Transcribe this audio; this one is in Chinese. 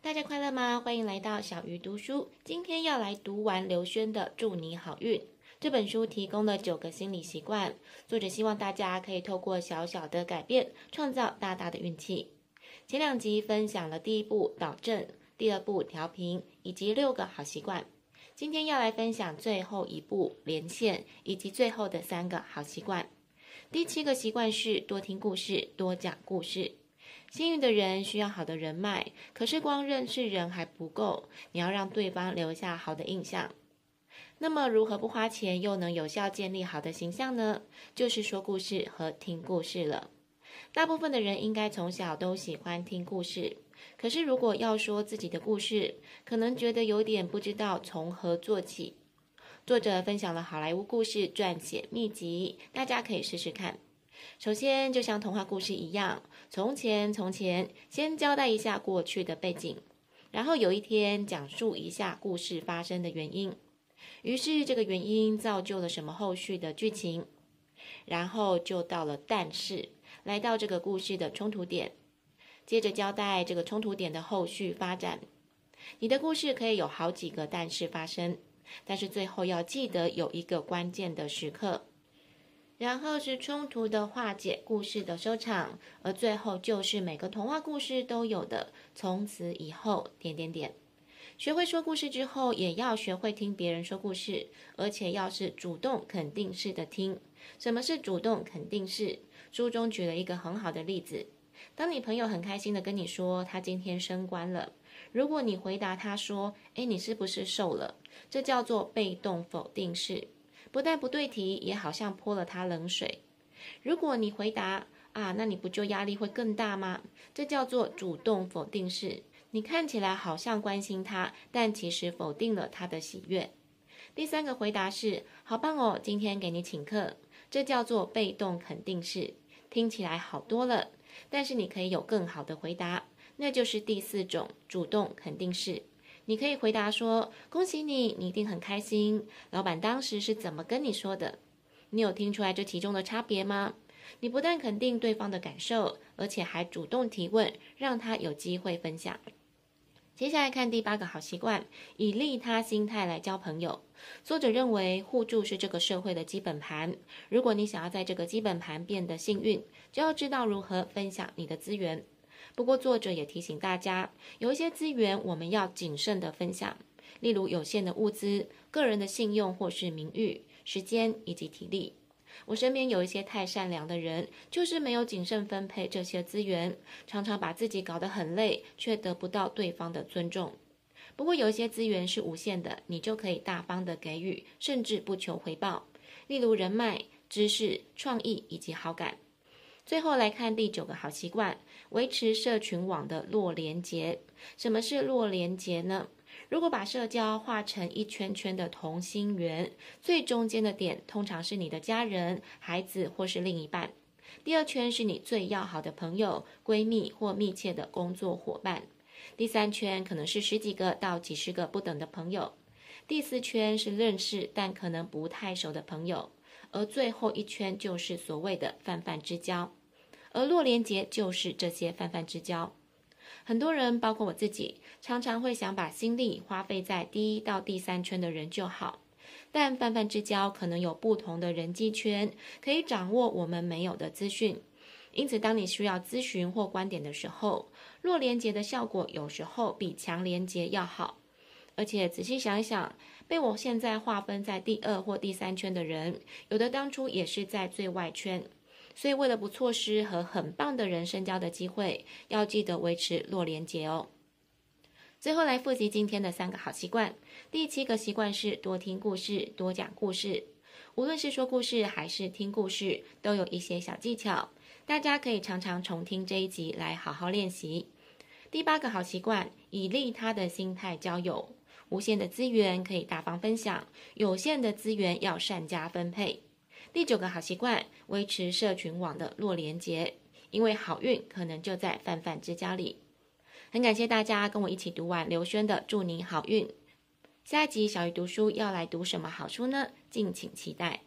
大家快乐吗？欢迎来到小鱼读书。今天要来读完刘轩的《祝你好运》这本书，提供了九个心理习惯。作者希望大家可以透过小小的改变，创造大大的运气。前两集分享了第一步导正，第二步调频，以及六个好习惯。今天要来分享最后一步连线，以及最后的三个好习惯。第七个习惯是多听故事，多讲故事。幸运的人需要好的人脉，可是光认识人还不够，你要让对方留下好的印象。那么，如何不花钱又能有效建立好的形象呢？就是说故事和听故事了。大部分的人应该从小都喜欢听故事，可是如果要说自己的故事，可能觉得有点不知道从何做起。作者分享了好莱坞故事撰写秘籍，大家可以试试看。首先，就像童话故事一样，从前，从前，先交代一下过去的背景，然后有一天讲述一下故事发生的原因，于是这个原因造就了什么后续的剧情，然后就到了但是，来到这个故事的冲突点，接着交代这个冲突点的后续发展。你的故事可以有好几个但是发生，但是最后要记得有一个关键的时刻。然后是冲突的化解，故事的收场，而最后就是每个童话故事都有的“从此以后”点点点。学会说故事之后，也要学会听别人说故事，而且要是主动肯定式的听。什么是主动肯定式？书中举了一个很好的例子：当你朋友很开心的跟你说他今天升官了，如果你回答他说：“哎，你是不是瘦了？”这叫做被动否定式。不但不对题，也好像泼了他冷水。如果你回答啊，那你不就压力会更大吗？这叫做主动否定式。你看起来好像关心他，但其实否定了他的喜悦。第三个回答是好棒哦，今天给你请客。这叫做被动肯定式，听起来好多了。但是你可以有更好的回答，那就是第四种主动肯定式。你可以回答说：“恭喜你，你一定很开心。老板当时是怎么跟你说的？你有听出来这其中的差别吗？你不但肯定对方的感受，而且还主动提问，让他有机会分享。”接下来看第八个好习惯，以利他心态来交朋友。作者认为互助是这个社会的基本盘。如果你想要在这个基本盘变得幸运，就要知道如何分享你的资源。不过，作者也提醒大家，有一些资源我们要谨慎的分享，例如有限的物资、个人的信用或是名誉、时间以及体力。我身边有一些太善良的人，就是没有谨慎分配这些资源，常常把自己搞得很累，却得不到对方的尊重。不过，有一些资源是无限的，你就可以大方的给予，甚至不求回报，例如人脉、知识、创意以及好感。最后来看第九个好习惯，维持社群网的弱连结。什么是弱连结呢？如果把社交画成一圈圈的同心圆，最中间的点通常是你的家人、孩子或是另一半。第二圈是你最要好的朋友、闺蜜或密切的工作伙伴。第三圈可能是十几个到几十个不等的朋友。第四圈是认识但可能不太熟的朋友。而最后一圈就是所谓的泛泛之交。而弱连结就是这些泛泛之交。很多人，包括我自己，常常会想把心力花费在第一到第三圈的人就好。但泛泛之交可能有不同的人际圈，可以掌握我们没有的资讯。因此，当你需要咨询或观点的时候，弱连接的效果有时候比强连接要好。而且仔细想一想，被我现在划分在第二或第三圈的人，有的当初也是在最外圈。所以，为了不错失和很棒的人深交的机会，要记得维持弱连结哦。最后来复习今天的三个好习惯。第七个习惯是多听故事，多讲故事。无论是说故事还是听故事，都有一些小技巧，大家可以常常重听这一集来好好练习。第八个好习惯，以利他的心态交友。无限的资源可以大方分享，有限的资源要善加分配。第九个好习惯，维持社群网的弱连结，因为好运可能就在泛泛之交里。很感谢大家跟我一起读完刘轩的《祝你好运》。下一集小鱼读书要来读什么好书呢？敬请期待。